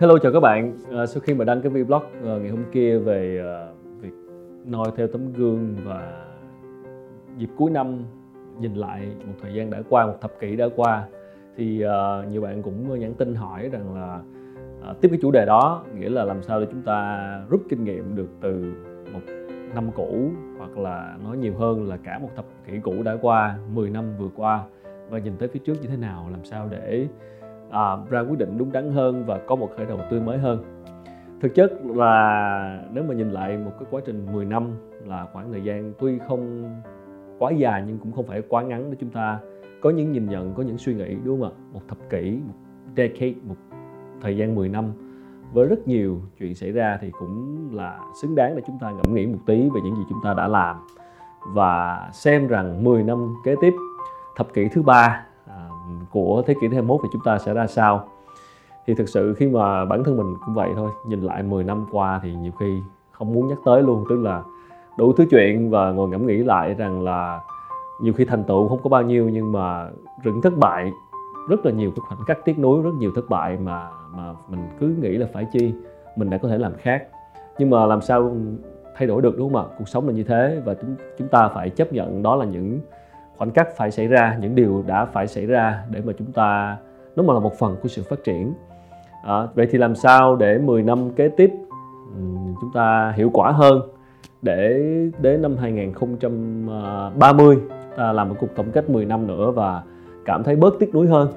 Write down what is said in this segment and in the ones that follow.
Hello chào các bạn. À, sau khi mà đăng cái vlog à, ngày hôm kia về ờ, à, việc noi theo tấm gương và dịp cuối năm nhìn lại một thời gian đã qua, một thập kỷ đã qua thì à, nhiều bạn cũng nhắn tin hỏi rằng là à, tiếp cái chủ đề đó nghĩa là làm sao để chúng ta rút kinh nghiệm được từ một năm cũ hoặc là nói nhiều hơn là cả một thập kỷ cũ đã qua 10 năm vừa qua và nhìn tới phía trước như thế nào làm sao để à, ra quyết định đúng đắn hơn và có một khởi đầu tươi mới hơn. Thực chất là nếu mà nhìn lại một cái quá trình 10 năm là khoảng thời gian tuy không quá dài nhưng cũng không phải quá ngắn để chúng ta có những nhìn nhận có những suy nghĩ đúng không ạ? Một thập kỷ một decade một thời gian 10 năm. Với rất nhiều chuyện xảy ra thì cũng là xứng đáng để chúng ta ngẫm nghĩ một tí về những gì chúng ta đã làm. Và xem rằng 10 năm kế tiếp thập kỷ thứ ba của thế kỷ thứ 21 thì chúng ta sẽ ra sao? Thì thực sự khi mà bản thân mình cũng vậy thôi, nhìn lại 10 năm qua thì nhiều khi không muốn nhắc tới luôn, tức là đủ thứ chuyện và ngồi ngẫm nghĩ lại rằng là nhiều khi thành tựu không có bao nhiêu nhưng mà rừng thất bại, rất là nhiều cái khoảnh khắc tiếc nuối, rất nhiều thất bại mà mà mình cứ nghĩ là phải chi, mình đã có thể làm khác. Nhưng mà làm sao thay đổi được, đúng không ạ? Cuộc sống là như thế và chúng chúng ta phải chấp nhận đó là những khoảnh khắc phải xảy ra những điều đã phải xảy ra để mà chúng ta nó mà là một phần của sự phát triển. À, vậy thì làm sao để 10 năm kế tiếp chúng ta hiệu quả hơn để đến năm 2030 ta làm một cuộc tổng kết 10 năm nữa và cảm thấy bớt tiếc nuối hơn?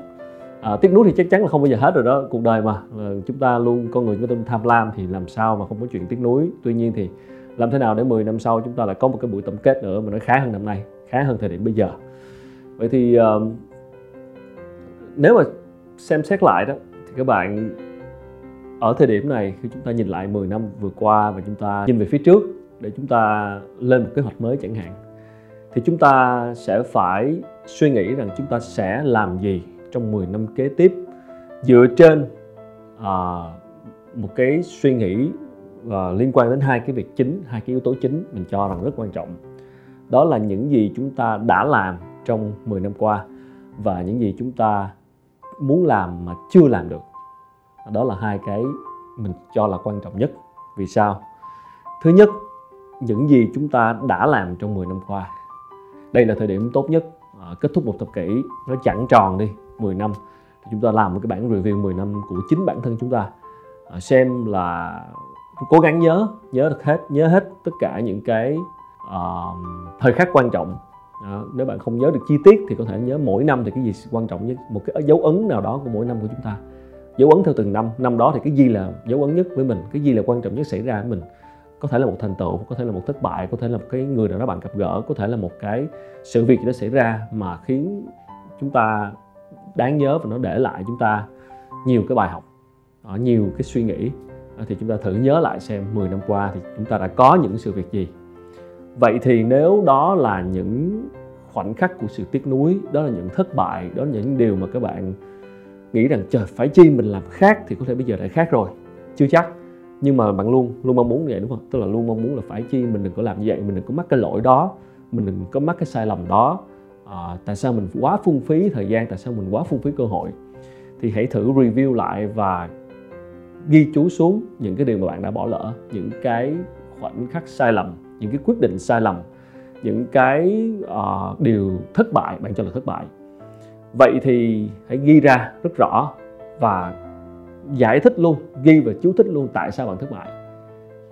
À, tiếc nuối thì chắc chắn là không bao giờ hết rồi đó cuộc đời mà. À, chúng ta luôn con người chúng ta tham lam thì làm sao mà không có chuyện tiếc nuối. Tuy nhiên thì làm thế nào để 10 năm sau chúng ta lại có một cái buổi tổng kết nữa mà nó khá hơn năm nay? Khá hơn thời điểm bây giờ. Vậy thì uh, nếu mà xem xét lại đó thì các bạn ở thời điểm này khi chúng ta nhìn lại 10 năm vừa qua và chúng ta nhìn về phía trước để chúng ta lên một kế hoạch mới chẳng hạn thì chúng ta sẽ phải suy nghĩ rằng chúng ta sẽ làm gì trong 10 năm kế tiếp dựa trên uh, một cái suy nghĩ uh, liên quan đến hai cái việc chính hai cái yếu tố chính mình cho rằng rất quan trọng đó là những gì chúng ta đã làm trong 10 năm qua và những gì chúng ta muốn làm mà chưa làm được. Đó là hai cái mình cho là quan trọng nhất. Vì sao? Thứ nhất những gì chúng ta đã làm trong 10 năm qua. Đây là thời điểm tốt nhất. À, kết thúc một thập kỷ nó chẳng tròn đi 10 năm. Thì chúng ta làm một cái bản review 10 năm của chính bản thân chúng ta. À, xem là cố gắng nhớ nhớ được hết nhớ hết tất cả những cái uh, thời khắc quan trọng. À, nếu bạn không nhớ được chi tiết thì có thể nhớ mỗi năm thì cái gì quan trọng nhất một cái dấu ấn nào đó của mỗi năm của chúng ta. Dấu ấn theo từng năm năm đó thì cái gì là dấu ấn nhất với mình cái gì là quan trọng nhất xảy ra với mình? Có thể là một thành tựu có thể là một thất bại có thể là một cái người nào đó bạn gặp gỡ có thể là một cái sự việc gì đó xảy ra mà khiến chúng ta đáng nhớ và nó để lại chúng ta nhiều cái bài học ờ, nhiều cái suy nghĩ. Ờ, thì chúng ta thử nhớ lại xem 10 năm qua thì chúng ta đã có những sự việc gì vậy thì nếu đó là những khoảnh khắc của sự tiếc nuối đó là những thất bại đó là những điều mà các bạn nghĩ rằng trời phải chi mình làm khác thì có thể bây giờ đã khác rồi. Chưa chắc nhưng mà bạn luôn luôn mong muốn như vậy đúng không? Tức là luôn mong muốn là phải chi mình đừng có làm như vậy mình đừng có mắc cái lỗi đó mình đừng có mắc cái sai lầm đó. À, tại sao mình quá phung phí thời gian tại sao mình quá phung phí cơ hội? Thì hãy thử review lại và ghi chú xuống những cái điều mà bạn đã bỏ lỡ những cái khoảnh khắc sai lầm những cái quyết định sai lầm những cái uh, điều thất bại bạn cho là thất bại. Vậy thì hãy ghi ra rất rõ và giải thích luôn ghi và chú thích luôn tại sao bạn thất bại.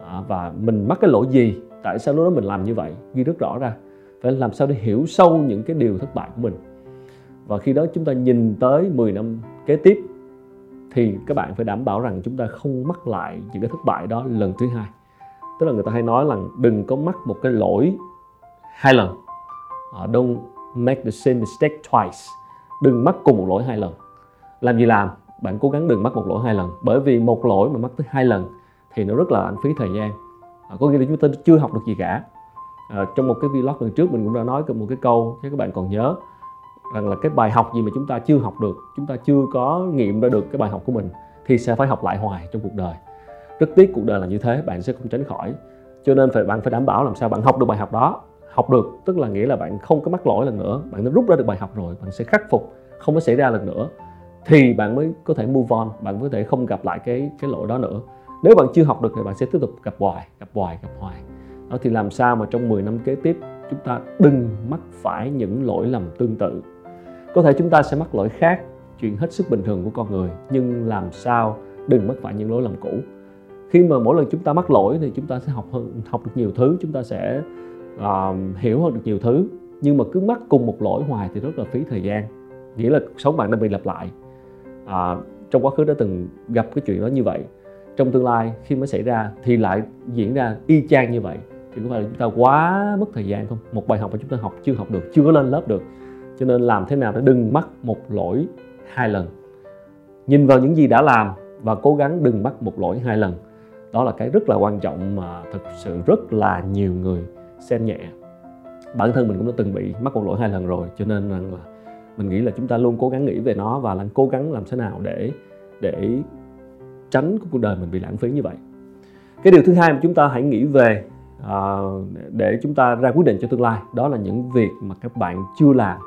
À, và mình mắc cái lỗi gì tại sao lúc đó mình làm như vậy ghi rất rõ ra. Phải làm sao để hiểu sâu những cái điều thất bại của mình. Và khi đó chúng ta nhìn tới 10 năm kế tiếp thì các bạn phải đảm bảo rằng chúng ta không mắc lại những cái thất bại đó lần thứ hai tức là người ta hay nói là đừng có mắc một cái lỗi hai lần. Uh, don't make the same mistake twice. Đừng mắc cùng một lỗi hai lần. Làm gì làm? Bạn cố gắng đừng mắc một lỗi hai lần. Bởi vì một lỗi mà mắc tới hai lần thì nó rất là lãng phí thời gian. Uh, có nghĩa là chúng ta chưa học được gì cả. Uh, trong một cái vlog lần trước mình cũng đã nói một cái câu cho các bạn còn nhớ rằng là cái bài học gì mà chúng ta chưa học được chúng ta chưa có nghiệm ra được cái bài học của mình thì sẽ phải học lại hoài trong cuộc đời rất tiếc cuộc đời là như thế, bạn sẽ không tránh khỏi. Cho nên phải, bạn phải đảm bảo làm sao bạn học được bài học đó. Học được, tức là nghĩa là bạn không có mắc lỗi lần nữa. Bạn đã rút ra được bài học rồi, bạn sẽ khắc phục, không có xảy ra lần nữa. Thì bạn mới có thể move on, bạn có thể không gặp lại cái cái lỗi đó nữa. Nếu bạn chưa học được thì bạn sẽ tiếp tục gặp hoài gặp hoài gặp hoài. Đó thì làm sao mà trong 10 năm kế tiếp, chúng ta đừng mắc phải những lỗi lầm tương tự. Có thể chúng ta sẽ mắc lỗi khác, chuyện hết sức bình thường của con người, nhưng làm sao đừng mắc phải những lỗi lầm cũ khi mà mỗi lần chúng ta mắc lỗi thì chúng ta sẽ học hơn học được nhiều thứ chúng ta sẽ uh, hiểu hơn được nhiều thứ. Nhưng mà cứ mắc cùng một lỗi hoài thì rất là phí thời gian. Nghĩa là cuộc sống bạn đang bị lặp lại. À, trong quá khứ đã từng gặp cái chuyện đó như vậy. Trong tương lai khi mới xảy ra thì lại diễn ra y chang như vậy. Thì có phải là chúng ta quá mất thời gian không? Một bài học mà chúng ta học chưa học được chưa có lên lớp được. Cho nên làm thế nào để đừng mắc một lỗi hai lần? Nhìn vào những gì đã làm và cố gắng đừng mắc một lỗi hai lần đó là cái rất là quan trọng mà thực sự rất là nhiều người xem nhẹ. Bản thân mình cũng đã từng bị mắc một lỗi hai lần rồi cho nên rằng là mình nghĩ là chúng ta luôn cố gắng nghĩ về nó và là cố gắng làm thế nào để để tránh cuộc đời mình bị lãng phí như vậy. Cái điều thứ hai mà chúng ta hãy nghĩ về à, để chúng ta ra quyết định cho tương lai đó là những việc mà các bạn chưa làm.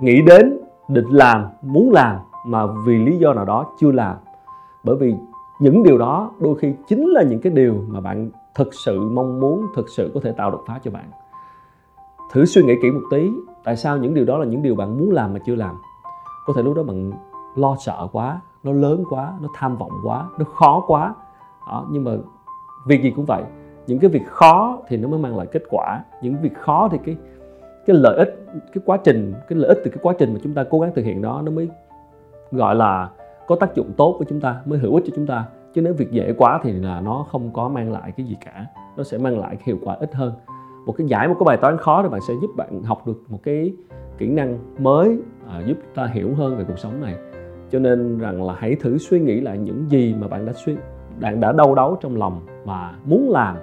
Nghĩ đến định làm muốn làm mà vì lý do nào đó chưa làm. Bởi vì những điều đó đôi khi chính là những cái điều mà bạn thực sự mong muốn thực sự có thể tạo đột phá cho bạn. Thử suy nghĩ kỹ một tí tại sao những điều đó là những điều bạn muốn làm mà chưa làm? Có thể lúc đó bạn lo sợ quá nó lớn quá nó tham vọng quá nó khó quá. Đó, nhưng mà việc gì cũng vậy những cái việc khó thì nó mới mang lại kết quả. Những việc khó thì cái cái lợi ích cái quá trình cái lợi ích từ cái quá trình mà chúng ta cố gắng thực hiện đó nó mới gọi là có tác dụng tốt với chúng ta mới hữu ích cho chúng ta. Chứ nếu việc dễ quá thì là nó không có mang lại cái gì cả. Nó sẽ mang lại hiệu quả ít hơn. Một cái giải một cái bài toán khó thì bạn sẽ giúp bạn học được một cái kỹ năng mới à, giúp ta hiểu hơn về cuộc sống này. Cho nên rằng là hãy thử suy nghĩ lại những gì mà bạn đã suy bạn đã đau đáu trong lòng và muốn làm.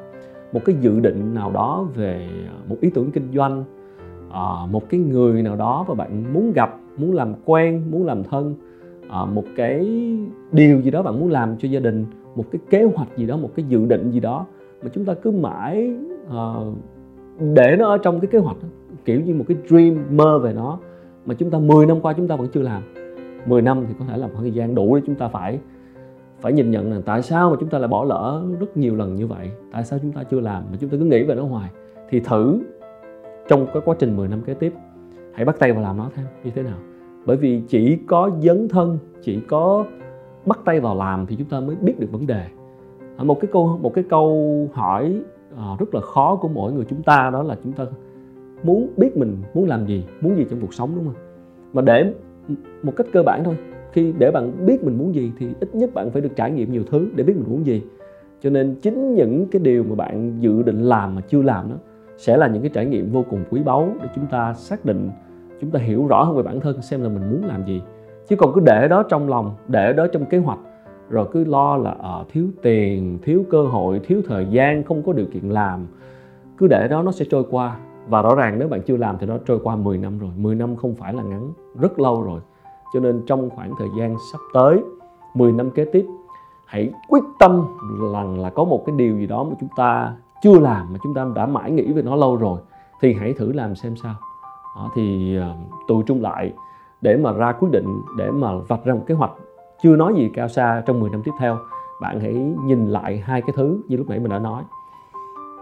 Một cái dự định nào đó về một ý tưởng kinh doanh à, một cái người nào đó mà bạn muốn gặp muốn làm quen muốn làm thân à, một cái điều gì đó bạn muốn làm cho gia đình một cái kế hoạch gì đó một cái dự định gì đó mà chúng ta cứ mãi uh, để nó ở trong cái kế hoạch kiểu như một cái dream mơ về nó mà chúng ta 10 năm qua chúng ta vẫn chưa làm. 10 năm thì có thể là một thời gian đủ để chúng ta phải phải nhìn nhận là tại sao mà chúng ta lại bỏ lỡ rất nhiều lần như vậy tại sao chúng ta chưa làm mà chúng ta cứ nghĩ về nó hoài. Thì thử trong cái quá trình 10 năm kế tiếp hãy bắt tay vào làm nó thêm như thế nào? Bởi vì chỉ có dấn thân, chỉ có bắt tay vào làm thì chúng ta mới biết được vấn đề. À, một cái câu, một cái câu hỏi à, rất là khó của mỗi người chúng ta đó là chúng ta muốn biết mình muốn làm gì, muốn gì trong cuộc sống, đúng không? Mà để một cách cơ bản thôi, khi để bạn biết mình muốn gì thì ít nhất bạn phải được trải nghiệm nhiều thứ để biết mình muốn gì. Cho nên chính những cái điều mà bạn dự định làm mà chưa làm đó sẽ là những cái trải nghiệm vô cùng quý báu để chúng ta xác định chúng ta hiểu rõ hơn về bản thân xem là mình muốn làm gì. Chứ còn cứ để đó trong lòng để đó trong kế hoạch rồi cứ lo là à, thiếu tiền thiếu cơ hội thiếu thời gian không có điều kiện làm cứ để đó nó sẽ trôi qua. Và rõ ràng nếu bạn chưa làm thì nó trôi qua 10 năm rồi. 10 năm không phải là ngắn rất lâu rồi. Cho nên trong khoảng thời gian sắp tới 10 năm kế tiếp hãy quyết tâm rằng là có một cái điều gì đó mà chúng ta chưa làm mà chúng ta đã mãi nghĩ về nó lâu rồi thì hãy thử làm xem sao thì ờ, uh, tụ trung lại để mà ra quyết định để mà vạch ra một kế hoạch chưa nói gì cao xa trong 10 năm tiếp theo. Bạn hãy nhìn lại hai cái thứ như lúc nãy mình đã nói.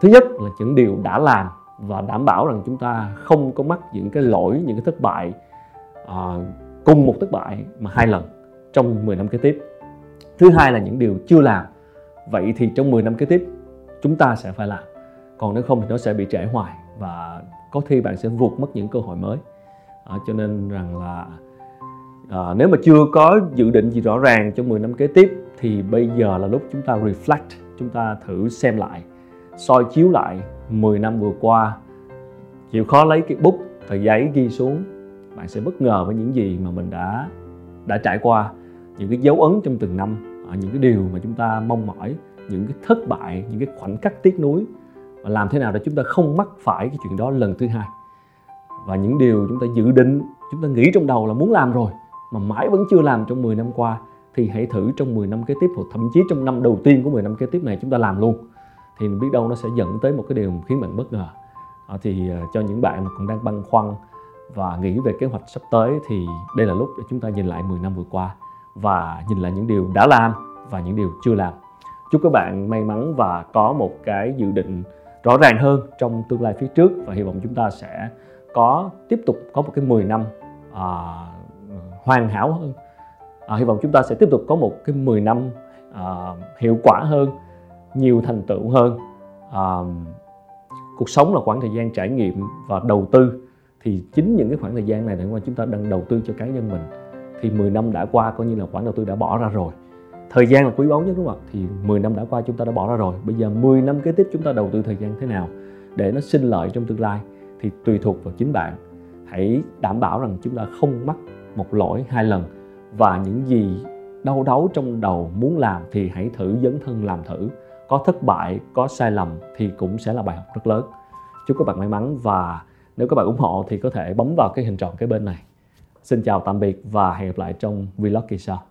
Thứ nhất là những điều đã làm và đảm bảo rằng chúng ta không có mắc những cái lỗi những cái thất bại uh, cùng một thất bại mà hai lần trong 10 năm kế tiếp. Thứ hai là những điều chưa làm vậy thì trong 10 năm kế tiếp chúng ta sẽ phải làm. Còn nếu không thì nó sẽ bị trễ hoài và có khi bạn sẽ vụt mất những cơ hội mới. À, cho nên rằng là à, nếu mà chưa có dự định gì rõ ràng trong 10 năm kế tiếp thì bây giờ là lúc chúng ta reflect chúng ta thử xem lại soi chiếu lại 10 năm vừa qua. Chịu khó lấy cái bút và giấy ghi xuống bạn sẽ bất ngờ với những gì mà mình đã đã trải qua những cái dấu ấn trong từng năm à, những cái điều mà chúng ta mong mỏi những cái thất bại những cái khoảnh khắc tiếc nuối và làm thế nào để chúng ta không mắc phải cái chuyện đó lần thứ hai? Và những điều chúng ta dự định chúng ta nghĩ trong đầu là muốn làm rồi mà mãi vẫn chưa làm trong 10 năm qua thì hãy thử trong 10 năm kế tiếp hoặc thậm chí trong năm đầu tiên của 10 năm kế tiếp này chúng ta làm luôn. Thì biết đâu nó sẽ dẫn tới một cái điều khiến bạn bất ngờ. À, thì à, cho những bạn mà cũng đang băn khoăn và nghĩ về kế hoạch sắp tới thì đây là lúc để chúng ta nhìn lại 10 năm vừa qua và nhìn lại những điều đã làm và những điều chưa làm. Chúc các bạn may mắn và có một cái dự định rõ ràng hơn trong tương lai phía trước và hy vọng chúng ta sẽ có tiếp tục có một cái 10 năm à, hoàn hảo hơn. À, hy vọng chúng ta sẽ tiếp tục có một cái 10 năm à, hiệu quả hơn, nhiều thành tựu hơn. À, cuộc sống là khoảng thời gian trải nghiệm và đầu tư thì chính những cái khoảng thời gian này để chúng ta đang đầu tư cho cá nhân mình thì 10 năm đã qua coi như là khoản đầu tư đã bỏ ra rồi thời gian là quý báu nhất đúng không ạ? Thì 10 năm đã qua chúng ta đã bỏ ra rồi. Bây giờ 10 năm kế tiếp chúng ta đầu tư thời gian thế nào để nó sinh lợi trong tương lai thì tùy thuộc vào chính bạn. Hãy đảm bảo rằng chúng ta không mắc một lỗi hai lần và những gì đau đớn trong đầu muốn làm thì hãy thử dấn thân làm thử. Có thất bại, có sai lầm thì cũng sẽ là bài học rất lớn. Chúc các bạn may mắn và nếu các bạn ủng hộ thì có thể bấm vào cái hình tròn cái bên này. Xin chào tạm biệt và hẹn gặp lại trong vlog kỳ sau.